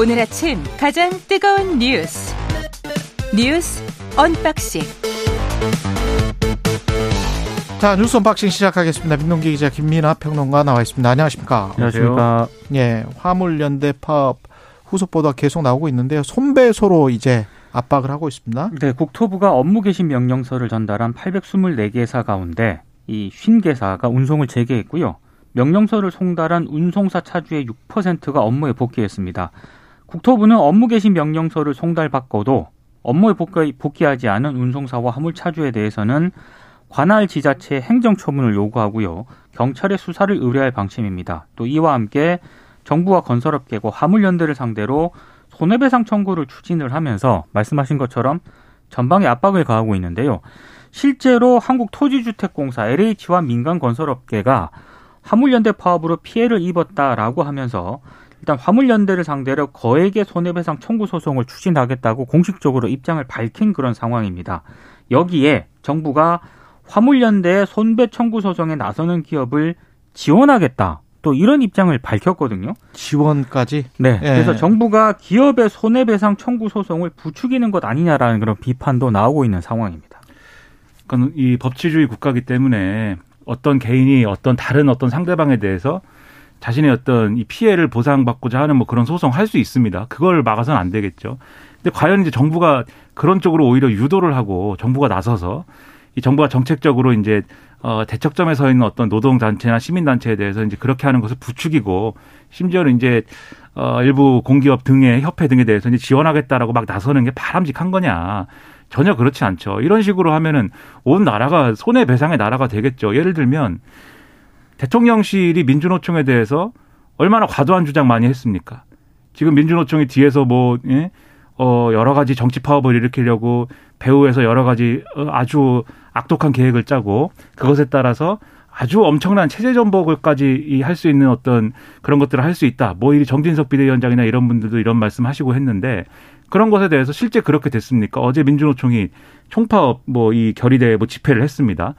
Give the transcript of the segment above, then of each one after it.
오늘 아침 가장 뜨거운 뉴스 뉴스 unboxing 자 뉴스 unboxing 시작하겠습니다. 민동기 기자 김민아 평론가 나와 있습니다. 안녕하십니까? 안녕하십니까? 예, 화물연대 파업 후속 보도가 계속 나오고 있는데요. 손배소로 이제 압박을 하고 있습니다. 네, 국토부가 업무 개시 명령서를 전달한 824개사 가운데 이 50개사가 운송을 재개했고요. 명령서를 송달한 운송사 차주의 6%가 업무에 복귀했습니다. 국토부는 업무 개시 명령서를 송달받고도 업무에 복귀, 복귀하지 않은 운송사와 화물 차주에 대해서는 관할 지자체 행정처분을 요구하고요. 경찰에 수사를 의뢰할 방침입니다. 또 이와 함께 정부와 건설업계고 화물연대를 상대로 손해배상 청구를 추진을 하면서 말씀하신 것처럼 전방에 압박을 가하고 있는데요. 실제로 한국토지주택공사 LH와 민간 건설업계가 화물연대 파업으로 피해를 입었다라고 하면서 일단 화물연대를 상대로 거액의 손해배상 청구 소송을 추진하겠다고 공식적으로 입장을 밝힌 그런 상황입니다. 여기에 정부가 화물연대의 손배 청구 소송에 나서는 기업을 지원하겠다. 또 이런 입장을 밝혔거든요. 지원까지? 네. 예. 그래서 정부가 기업의 손해배상 청구 소송을 부추기는 것 아니냐라는 그런 비판도 나오고 있는 상황입니다. 그러니까 이 법치주의 국가기 때문에 어떤 개인이 어떤 다른 어떤 상대방에 대해서 자신의 어떤 이 피해를 보상받고자 하는 뭐 그런 소송 할 수 있습니다. 그걸 막아서는 안 되겠죠. 근데 과연 이제 정부가 그런 쪽으로 오히려 유도를 하고 정부가 나서서 이 정부가 정책적으로 이제 어 대척점에 서 있는 어떤 노동 단체나 시민 단체에 대해서 이제 그렇게 하는 것을 부추기고 심지어는 이제 어 일부 공기업 등의 협회 등에 대해서 이제 지원하겠다라고 막 나서는 게 바람직한 거냐? 전혀 그렇지 않죠. 이런 식으로 하면은 온 나라가 손해 배상의 나라가 되겠죠. 예를 들면 대통령실이 민주노총에 대해서 얼마나 과도한 주장 많이 했습니까? 지금 민주노총이 뒤에서 뭐, 예? 어, 여러 가지 정치 파업을 일으키려고 배후에서 여러 가지 어, 아주 악독한 계획을 짜고 그것에 따라서 아주 엄청난 체제 전복을까지 할 수 있는 어떤 그런 것들을 할 수 있다. 뭐 이 정진석 비대위원장이나 이런 분들도 이런 말씀 하시고 했는데 그런 것에 대해서 실제 그렇게 됐습니까? 어제 민주노총이 총파업 뭐 이 결의대 뭐 집회를 했습니다.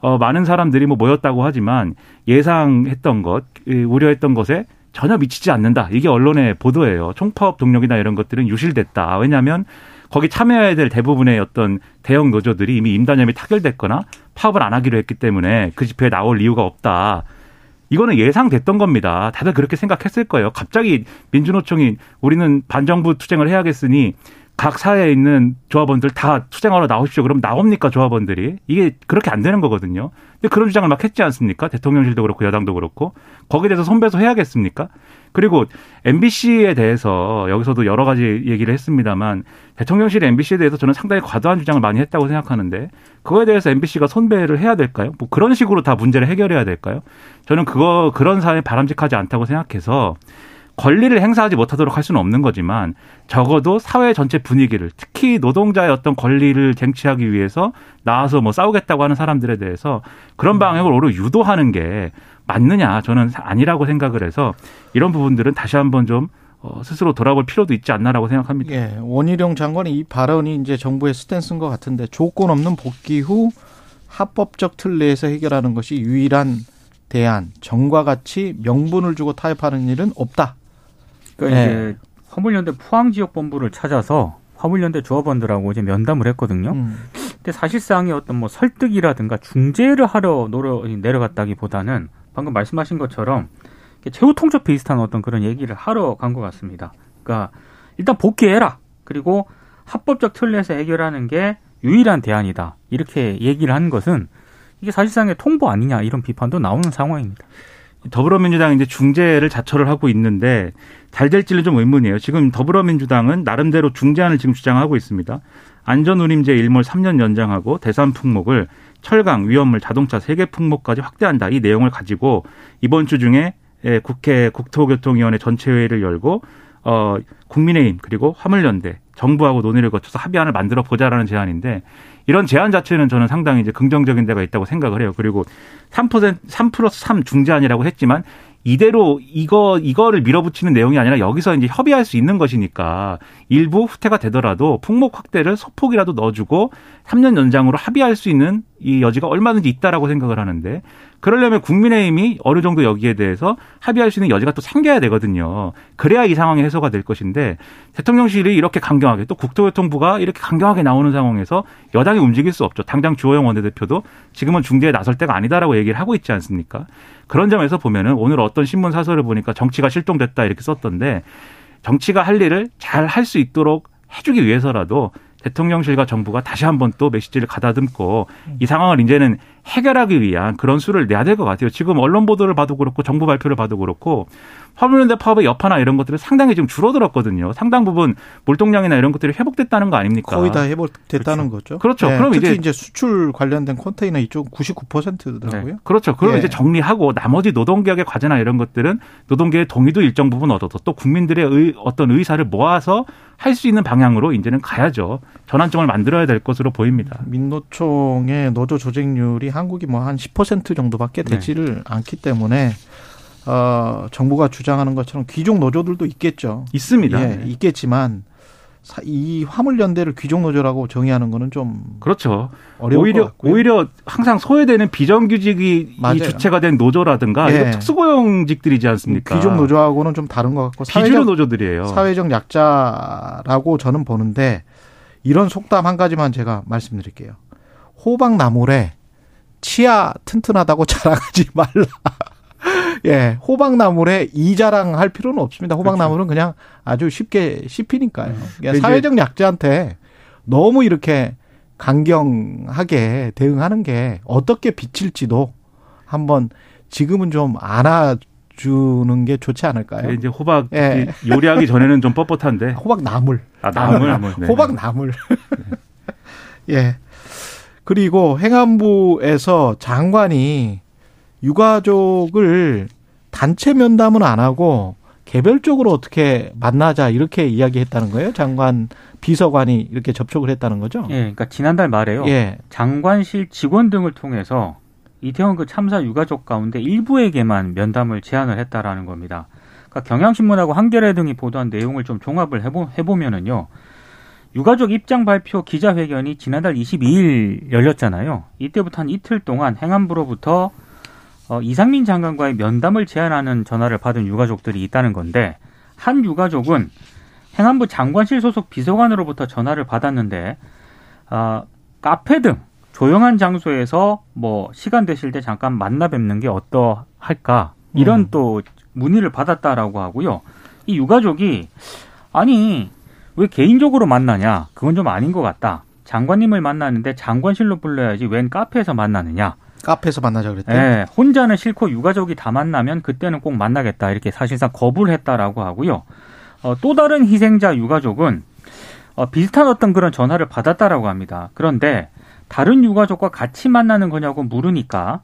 어, 많은 사람들이 뭐 모였다고 하지만 예상했던 것, 우려했던 것에 전혀 미치지 않는다. 이게 언론의 보도예요. 총파업 동력이나 이런 것들은 유실됐다. 왜냐하면 거기 참여해야 될 대부분의 어떤 대형 노조들이 이미 임단협이 타결됐거나 파업을 안 하기로 했기 때문에 그 집회에 나올 이유가 없다. 이거는 예상됐던 겁니다. 다들 그렇게 생각했을 거예요. 갑자기 민주노총이 우리는 반정부 투쟁을 해야겠으니 각 사회에 있는 조합원들 다 투쟁하러 나오십시오. 그럼 나옵니까 조합원들이? 이게 그렇게 안 되는 거거든요. 근데 그런 주장을 막 했지 않습니까? 대통령실도 그렇고 여당도 그렇고 거기에 대해서 손배소 해야겠습니까? 그리고 MBC에 대해서 여기서도 여러 가지 얘기를 했습니다만 대통령실 MBC에 대해서 저는 상당히 과도한 주장을 많이 했다고 생각하는데 그거에 대해서 MBC가 손배를 해야 될까요? 뭐 그런 식으로 다 문제를 해결해야 될까요? 저는 그거 그런 사회 바람직하지 않다고 생각해서 권리를 행사하지 못하도록 할 수는 없는 거지만 적어도 사회 전체 분위기를 특히 노동자의 어떤 권리를 쟁취하기 위해서 나와서 뭐 싸우겠다고 하는 사람들에 대해서 그런 방향을 오히려 유도하는 게 맞느냐 저는 아니라고 생각을 해서 이런 부분들은 다시 한번 좀 어, 스스로 돌아볼 필요도 있지 않나라고 생각합니다. 예, 원희룡 장관의 이 발언이 이제 정부의 스탠스인 것 같은데 조건 없는 복귀 후 합법적 틀 내에서 해결하는 것이 유일한 대안, 정과 같이 명분을 주고 타협하는 일은 없다. 그러니까 네. 이제 화물연대 포항 지역 본부를 찾아서 화물연대 조합원들하고 이제 면담을 했거든요. 음. 근데 사실상의 어떤 뭐 설득이라든가 중재를 하러 노려 내려갔다기보다는 방금 말씀하신 것처럼 최후 통첩 비슷한 어떤 그런 얘기를 하러 간 것 같습니다. 그러니까 일단 복귀해라. 그리고 합법적 틀에서 해결하는 게 유일한 대안이다. 이렇게 얘기를 한 것은 이게 사실상의 통보 아니냐 이런 비판도 나오는 상황입니다. 더불어민주당이 이제 중재를 자처를 하고 있는데 잘 될지는 좀 의문이에요. 지금 더불어민주당은 나름대로 중재안을 지금 주장하고 있습니다. 안전운임제 일몰 3년 연장하고 대산 품목을 철강, 위험물, 자동차 세계 품목까지 확대한다. 이 내용을 가지고 이번 주 중에 국회 국토교통위원회 전체 회의를 열고 어 국민의힘 그리고 화물연대 정부하고 논의를 거쳐서 합의안을 만들어 보자라는 제안인데 이런 제안 자체는 저는 상당히 이제 긍정적인 데가 있다고 생각을 해요. 그리고 3% 3 플러스 3 중재안이라고 했지만 이대로 이거 이거를 밀어붙이는 내용이 아니라 여기서 이제 협의할 수 있는 것이니까 일부 후퇴가 되더라도 품목 확대를 소폭이라도 넣어주고 3년 연장으로 합의할 수 있는 이 여지가 얼마든지 있다라고 생각을 하는데 그러려면 국민의힘이 어느 정도 여기에 대해서 합의할 수 있는 여지가 또 생겨야 되거든요. 그래야 이 상황이 해소가 될 것인데 대통령실이 이렇게 강경하게 또 국토교통부가 이렇게 강경하게 나오는 상황에서 여당이 움직일 수 없죠. 당장 주호영 원내대표도 지금은 중재에 나설 때가 아니다라고 얘기를 하고 있지 않습니까? 그런 점에서 보면은 오늘 어떤 신문 사설을 보니까 정치가 실종됐다 이렇게 썼던데 정치가 할 일을 잘 할 수 있도록 해주기 위해서라도 대통령실과 정부가 다시 한번 또 메시지를 가다듬고 이 상황을 이제는 해결하기 위한 그런 수를 내야 될 것 같아요. 지금 언론 보도를 봐도 그렇고 정부 발표를 봐도 그렇고 화물연대 파업의 여파나 이런 것들은 상당히 좀 줄어들었거든요. 상당 부분 물동량이나 이런 것들이 회복됐다는 거 아닙니까? 거의 다 회복됐다는 그렇죠. 거죠. 그렇죠. 네, 그럼 특히 이제 이제 수출 관련된 컨테이너 이쪽 99%더라고요. 네. 그렇죠. 그럼 예. 이제 정리하고 나머지 노동개혁의 과제나 이런 것들은 노동계의 동의도 일정 부분 얻어서 또 국민들의 의, 어떤 의사를 모아서 할 수 있는 방향으로 이제는 가야죠. 전환점을 만들어야 될 것으로 보입니다. 민노총의 노조 조직률이 한국이 뭐 한 10% 정도밖에 네. 되지를 않기 때문에 어, 정부가 주장하는 것처럼 귀족 노조들도 있겠죠. 있습니다. 예, 있겠지만 사- 이 화물연대를 귀족 노조라고 정의하는 거는 좀 그렇죠. 오히려. 오히려 항상 소외되는 비정규직이 이 맞아요. 주체가 된 노조라든가 예. 특수고용직들이지 않습니까? 귀족 노조하고는 좀 다른 것 같고 비주류 노조들이에요. 사회적 약자라고 저는 보는데 이런 속담 한 가지만 제가 말씀드릴게요. 호박나물에 치아 튼튼하다고 자랑하지 말라. 예, 호박나물에 이 자랑 할 필요는 없습니다. 호박나물은 그냥 아주 쉽게 씹히니까요. 그러니까 근데 사회적 약자한테 너무 이렇게 강경하게 대응하는 게 어떻게 비칠지도 한번 지금은 좀 안아 주는 게 좋지 않을까요? 이제 호박 예. 요리하기 전에는 좀 뻣뻣한데 호박 나물. 아 나물 네. 호박 나물. 예. 그리고 행안부에서 장관이 유가족을 단체 면담은 안 하고 개별적으로 어떻게 만나자 이렇게 이야기했다는 거예요. 장관 비서관이 이렇게 접촉을 했다는 거죠. 예, 그러니까 지난달 말에요. 예. 장관실 직원 등을 통해서 이태원 그 참사 유가족 가운데 일부에게만 면담을 제안을 했다라는 겁니다. 그러니까 경향신문하고 한겨레 등이 보도한 내용을 좀 종합을 해보, 해보면은요. 유가족 입장 발표 기자회견이 지난달 22일 열렸잖아요. 이때부터 한 이틀 동안 행안부로부터 어, 이상민 장관과의 면담을 제안하는 전화를 받은 유가족들이 있다는 건데 한 유가족은 행안부 장관실 소속 비서관으로부터 전화를 받았는데 아, 카페 등 조용한 장소에서 뭐 시간 되실 때 잠깐 만나 뵙는 게 어떠할까 이런 음. 또 문의를 받았다라고 하고요. 이 유가족이 아니 왜 개인적으로 만나냐? 그건 좀 아닌 것 같다. 장관님을 만나는데 장관실로 불러야지 웬 카페에서 만나느냐? 카페에서 만나자 그랬대요. 예, 혼자는 싫고 유가족이 다 만나면 그때는 꼭 만나겠다. 이렇게 사실상 거부를 했다라고 하고요. 어, 또 다른 희생자 유가족은 어, 비슷한 어떤 그런 전화를 받았다라고 합니다. 그런데 다른 유가족과 같이 만나는 거냐고 물으니까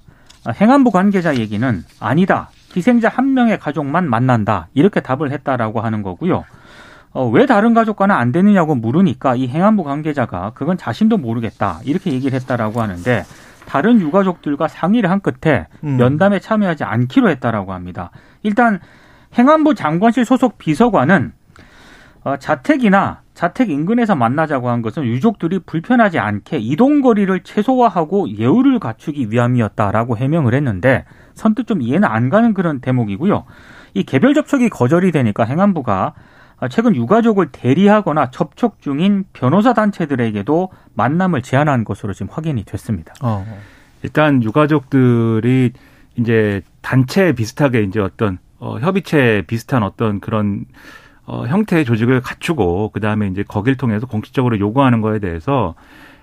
어, 행안부 관계자 얘기는 아니다. 희생자 한 명의 가족만 만난다. 이렇게 답을 했다라고 하는 거고요. 어, 왜 다른 가족과는 안 되느냐고 물으니까 이 행안부 관계자가 그건 자신도 모르겠다. 이렇게 얘기를 했다라고 하는데 다른 유가족들과 상의를 한 끝에 음. 면담에 참여하지 않기로 했다라고 합니다. 일단 행안부 장관실 소속 비서관은 어, 자택이나 자택 인근에서 만나자고 한 것은 유족들이 불편하지 않게 이동 거리를 최소화하고 예우를 갖추기 위함이었다라고 해명을 했는데 선뜻 좀 이해는 안 가는 그런 대목이고요. 이 개별 접촉이 거절이 되니까 행안부가 어, 최근 유가족을 대리하거나 접촉 중인 변호사 단체들에게도 만남을 제안한 것으로 지금 확인이 됐습니다. 어. 일단 유가족들이 이제 단체 비슷하게 이제 어떤 어, 협의체 비슷한 어떤 그런 어, 형태의 조직을 갖추고 그 다음에 이제 거길 통해서 공식적으로 요구하는 거에 대해서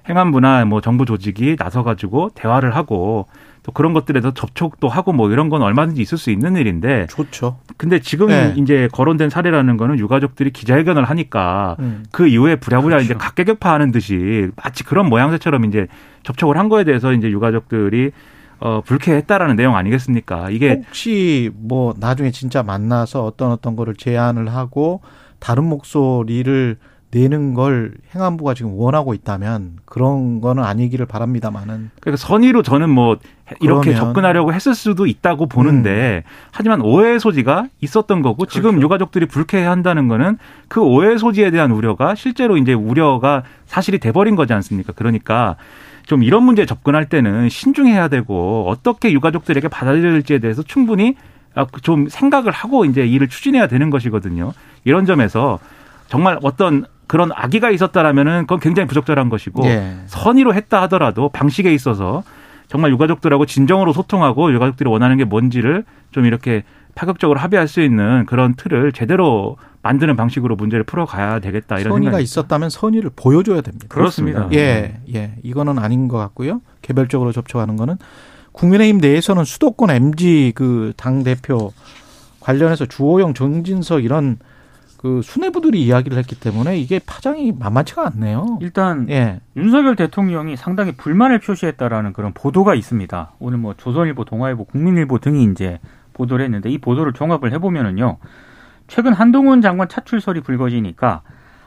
행안부나 뭐 정부 조직이 나서가지고 대화를 하고 또 그런 것들에 서 접촉도 하고 뭐 이런 건 얼마든지 있을 수 있는 일인데 좋죠. 근데 지금 네. 이제 거론된 사례라는 거는 유가족들이 기자회견을 하니까 음. 그 이후에 부랴부랴 그렇죠. 이제 각계격파하는 듯이 마치 그런 모양새처럼 이제 접촉을 한 거에 대해서 이제 유가족들이 어 불쾌했다라는 내용 아니겠습니까? 이게 혹시 뭐 나중에 진짜 만나서 어떤 어떤 거를 제안을 하고 다른 목소리를 내는 걸 행안부가 지금 원하고 있다면 그런 거는 아니기를 바랍니다만은 그러니까 선의로 저는 뭐 이렇게 접근하려고 했을 수도 있다고 보는데 하지만 오해의 소지가 있었던 거고 지금 그렇죠. 유가족들이 불쾌해한다는 거는 그 오해 소지에 대한 우려가 실제로 이제 우려가 사실이 돼버린 거지 않습니까? 그러니까 좀 이런 문제에 접근할 때는 신중해야 되고 어떻게 유가족들에게 받아들일지에 대해서 충분히 아, 좀 생각을 하고 이제 일을 추진해야 되는 것이거든요. 이런 점에서 정말 어떤 그런 악의가 있었다라면은 그건 굉장히 부적절한 것이고 예. 선의로 했다 하더라도 방식에 있어서 정말 유가족들하고 진정으로 소통하고 유가족들이 원하는 게 뭔지를 좀 이렇게 파격적으로 합의할 수 있는 그런 틀을 제대로 만드는 방식으로 문제를 풀어가야 되겠다 이런 선의가 생각이 있었다면 선의를 보여줘야 됩니다. 그렇습니다. 예, 예. 이거는 아닌 것 같고요. 개별적으로 접촉하는 거는 국민의힘 내에서는 수도권 MG 그 당 대표 관련해서 주호영, 정진석 이런 그 수뇌부들이 이야기를 했기 때문에 이게 파장이 만만치가 않네요. 일단 예. 윤석열 대통령이 상당히 불만을 표시했다라는 그런 보도가 있습니다. 오늘 뭐 조선일보, 동아일보, 국민일보 등이 이제 보도를 했는데 이 보도를 종합을 해보면은요. 최근 한동훈 장관 차출설이 불거지니까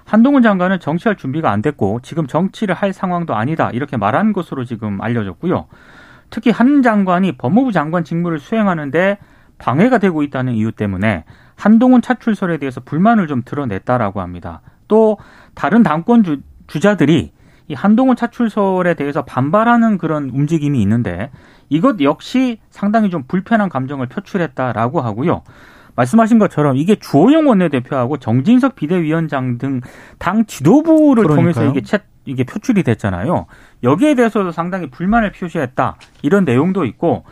한동훈 장관은 정치할 준비가 안 됐고 지금 정치를 할 상황도 아니다 이렇게 말한 것으로 지금 알려졌고요. 특히 한 장관이 법무부 장관 직무를 수행하는데 방해가 되고 있다는 이유 때문에 한동훈 차출설에 대해서 불만을 좀 드러냈다라고 합니다. 또 다른 당권 주, 주자들이 이 한동훈 차출설에 대해서 반발하는 그런 움직임이 있는데 이것 역시 상당히 좀 불편한 감정을 표출했다라고 하고요. 말씀하신 것처럼 이게 주호영 원내대표하고 정진석 비대위원장 등 당 지도부를 그러니까요. 통해서 이게 챗 이게 표출이 됐잖아요. 여기에 대해서도 상당히 불만을 표시했다 이런 내용도 있고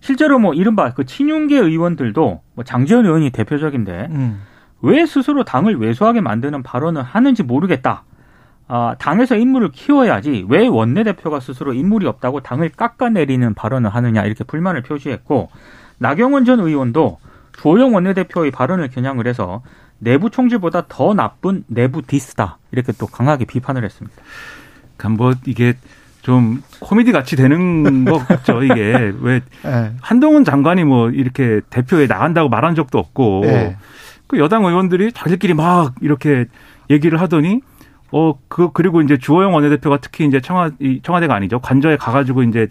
실제로 뭐 이른바 그 친윤계 의원들도 뭐 장재현 의원이 대표적인데 음. 왜 스스로 당을 왜소하게 만드는 발언을 하는지 모르겠다. 아, 당에서 인물을 키워야지 왜 원내대표가 스스로 인물이 없다고 당을 깎아내리는 발언을 하느냐 이렇게 불만을 표시했고 나경원 전 의원도 조영 원내대표의 발언을 겨냥을 해서 내부 총질보다 더 나쁜 내부 디스다 이렇게 또 강하게 비판을 했습니다. 그러니까 뭐 이게 좀 코미디 같이 되는 것 같죠. 이게 왜 예. 한동훈 장관이 뭐 이렇게 대표에 나간다고 말한 적도 없고 예. 그 여당 의원들이 자기들끼리 막 이렇게 얘기를 하더니 어 그 그리고 이제 주호영 원내대표가 특히 이제 청와 이 청와대가 아니죠 관저에 가가지고 이제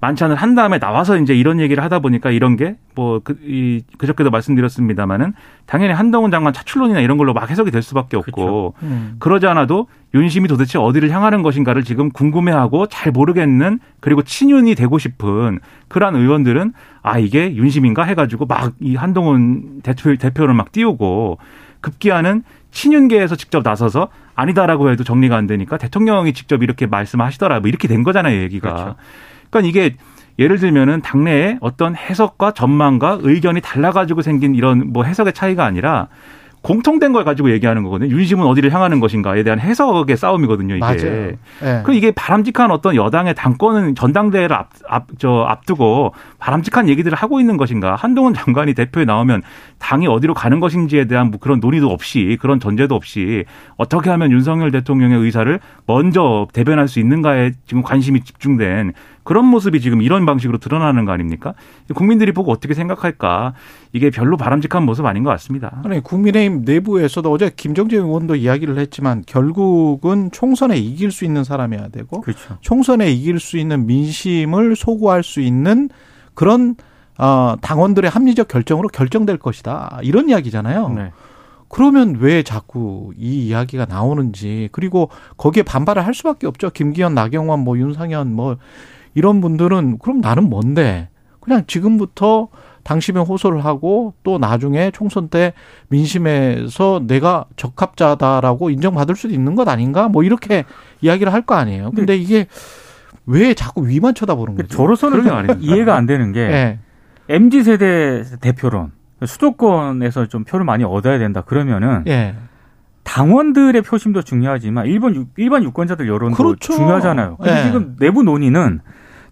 만찬을 한 다음에 나와서 이제 이런 얘기를 하다 보니까 이런 게 뭐 그 이 그저께도 말씀드렸습니다마는 당연히 한동훈 장관 차출론이나 이런 걸로 막 해석이 될 수밖에 없고 음. 그러지 않아도 윤심이 도대체 어디를 향하는 것인가를 지금 궁금해하고 잘 모르겠는 그리고 친윤이 되고 싶은 그러한 의원들은 아 이게 윤심인가 해가지고 막 이 한동훈 대표 대표를 막 띄우고 급기야는 친윤계에서 직접 나서서 아니다라고 해도 정리가 안 되니까 대통령이 직접 이렇게 말씀하시더라 뭐 이렇게 된 거잖아요 얘기가. 그렇죠. 그러니까 이게 예를 들면은 당내에 어떤 해석과 전망과 의견이 달라가지고 생긴 이런 뭐 해석의 차이가 아니라 공통된 걸 가지고 얘기하는 거거든요. 윤심은 어디를 향하는 것인가에 대한 해석의 싸움이거든요. 이게. 맞아요. 예. 그 이게 바람직한 어떤 여당의 당권은 전당대회를 앞, 앞, 저, 앞두고 바람직한 얘기들을 하고 있는 것인가. 한동훈 장관이 대표에 나오면 당이 어디로 가는 것인지에 대한 뭐 그런 논의도 없이 그런 전제도 없이 어떻게 하면 윤석열 대통령의 의사를 먼저 대변할 수 있는가에 지금 관심이 집중된 그런 모습이 지금 이런 방식으로 드러나는 거 아닙니까? 국민들이 보고 어떻게 생각할까? 이게 별로 바람직한 모습 아닌 것 같습니다. 아니 국민의힘 내부에서도 어제 김정재 의원도 이야기를 했지만 결국은 총선에 이길 수 있는 사람이어야 되고 그렇죠. 총선에 이길 수 있는 민심을 소구할 수 있는 그런 어, 당원들의 합리적 결정으로 결정될 것이다 이런 이야기잖아요. 네. 그러면 왜 자꾸 이 이야기가 나오는지 그리고 거기에 반발을 할 수밖에 없죠. 김기현, 나경원, 뭐 윤상현 뭐 이런 분들은 그럼 나는 뭔데 그냥 지금부터 당심에 호소를 하고 또 나중에 총선 때 민심에서 내가 적합자다라고 인정받을 수도 있는 것 아닌가 뭐 이렇게 이야기를 할 거 아니에요. 근데 이게 왜 자꾸 위만 쳐다보는 거죠? 저로서는 아닙니다. 이해가 안 되는 게 예. MZ 세대 대표론 수도권에서 좀 표를 많이 얻어야 된다 그러면은 예. 당원들의 표심도 중요하지만 일본 유- 일반 유권자들 여론도 그렇죠. 중요하잖아요. 근데 예. 지금 내부 논의는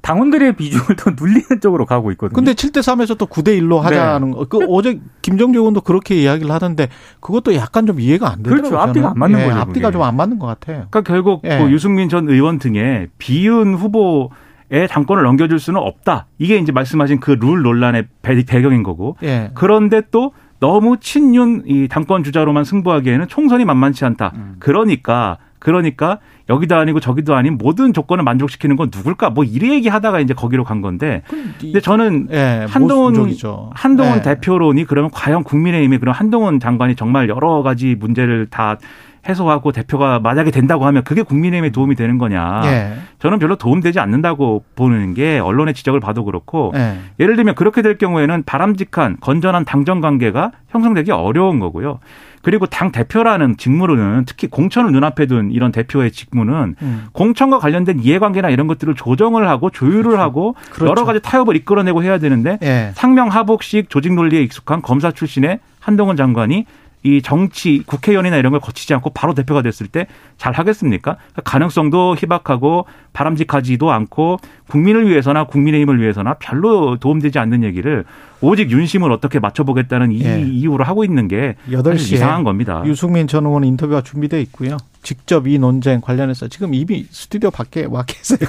당원들의 비중을 더 눌리는 쪽으로 가고 있거든요. 근데 7대 3에서 또 9대 1로 하자는 거. 그 어제 김정재 의원도 그렇게 이야기를 하던데 그것도 약간 좀 이해가 안 되더라고요. 그렇죠. 앞뒤가 저는. 안 맞는 예, 거죠, 앞뒤가. 좀 안 맞는 것 같아요. 그러니까 결국 예. 뭐 유승민 전 의원 등의 비윤 후보의 당권을 넘겨줄 수는 없다. 이게 이제 말씀하신 그 룰 논란의 배- 배경인 거고. 예. 그런데 또 너무 친윤 이 당권 주자로만 승부하기에는 총선이 만만치 않다. 음. 그러니까 그러니까 여기도 아니고 저기도 아닌 모든 조건을 만족시키는 건 누굴까? 뭐 이래 얘기하다가 이제 거기로 간 건데. 근데 저는 예, 한동훈 모순적이죠. 한동훈 예. 대표론이 그러면 과연 국민의힘이 그런 한동훈 장관이 정말 여러 가지 문제를 다 해소하고 대표가 만약에 된다고 하면 그게 국민의힘에 도움이 되는 거냐. 예. 저는 별로 도움되지 않는다고 보는 게 언론의 지적을 봐도 그렇고 예. 예를 들면 그렇게 될 경우에는 바람직한 건전한 당정 관계가 형성되기 어려운 거고요. 그리고 당 대표라는 직무로는 특히 공천을 눈앞에 둔 이런 대표의 직무는 음. 공천과 관련된 이해관계나 이런 것들을 조정을 하고 조율을 하고 그렇죠. 여러 가지 타협을 이끌어내고 해야 되는데 예. 상명하복식 조직 논리에 익숙한 검사 출신의 한동훈 장관이 이 정치 국회의원이나 이런 걸 거치지 않고 바로 대표가 됐을 때 잘 하겠습니까? 가능성도 희박하고 바람직하지도 않고 국민을 위해서나 국민의힘을 위해서나 별로 도움되지 않는 얘기를 오직 윤심을 어떻게 맞춰보겠다는 이 예. 이유로 하고 있는 게 여덟 사실 시에 이상한 겁니다. 유승민 전 의원 인터뷰가 준비되어 있고요. 직접 이 논쟁 관련해서 지금 이미 스튜디오 밖에 와 계세요.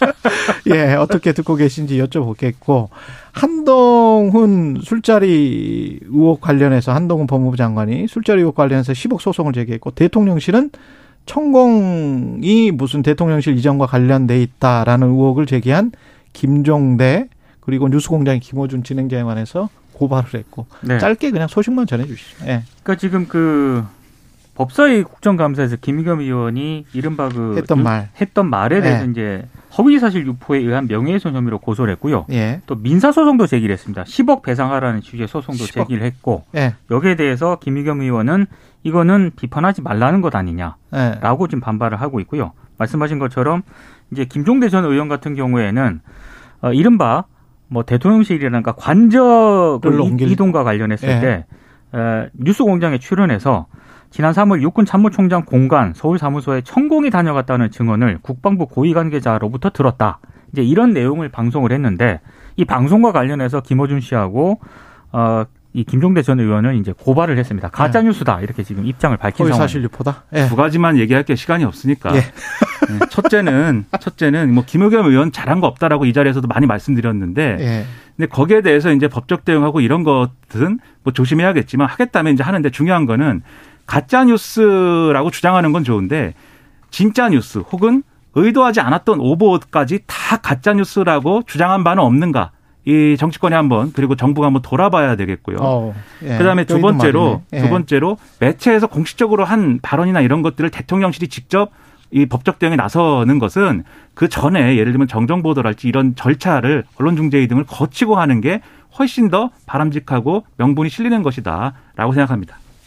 예, 어떻게 듣고 계신지 여쭤보겠고 한동훈 술자리 의혹 관련해서 한동훈 법무부 장관이 술자리 의혹 관련해서 10억 소송을 제기했고 대통령실은 천공이 무슨 대통령실 이전과 관련돼 있다라는 의혹을 제기한 김종대 그리고 뉴스공장의 김호준 진행자에 관해서 고발을 했고 네. 짧게 그냥 소식만 전해 주시죠. 예. 그러니까 지금 그 법사위 국정감사에서 김의겸 의원이 이른바 그 했던 유- 말. 했던 말에 대해서 네. 이제 허위 사실 유포에 의한 명예훼손 혐의로 고소를 했고요. 예. 또 민사 소송도 제기를 했습니다. 10억 배상하라는 취지의 소송도 10억. 제기를 했고 예. 여기에 대해서 김의겸 의원은 이거는 비판하지 말라는 것 아니냐라고 예. 지금 반발을 하고 있고요. 말씀하신 것처럼 이제 김종대 전 의원 같은 경우에는 어, 이른바 뭐 대통령실이라든가 관저 이- 이동과 관련했을 예. 때 에, 뉴스공장에 출연해서 지난 3월 육군 참모총장 공간 서울 사무소에 천공이 다녀갔다는 증언을 국방부 고위 관계자로부터 들었다. 이제 이런 내용을 방송을 했는데 이 방송과 관련해서 김어준 씨하고 어, 이 김종대 전 의원을 이제 고발을 했습니다. 가짜 뉴스다 이렇게 지금 입장을 밝힌 상황. 사실 유포다. 예. 두 가지만 얘기할 게 시간이 없으니까. 예. 네, 첫째는 첫째는 뭐 김의겸 의원 잘한 거 없다라고 이 자리에서도 많이 말씀드렸는데 예. 근데 거기에 대해서 이제 법적 대응하고 이런 것들은 뭐 조심해야겠지만 하겠다면 이제 하는데 중요한 거는 가짜 뉴스라고 주장하는 건 좋은데 진짜 뉴스 혹은 의도하지 않았던 오보까지 다 가짜 뉴스라고 주장한 바는 없는가? 이 정치권에 한번 그리고 정부가 한번 돌아봐야 되겠고요. 어, 예. 그다음에 두 번째로. 예. 두 번째로 매체에서 공식적으로 한 발언이나 이런 것들을 대통령실이 직접 이 법적 대응에 나서는 것은 그 전에 예를 들면 정정 보도랄지 이런 절차를 언론 중재위 등을 거치고 하는 게 훨씬 더 바람직하고 명분이 실리는 것이다라고 생각합니다.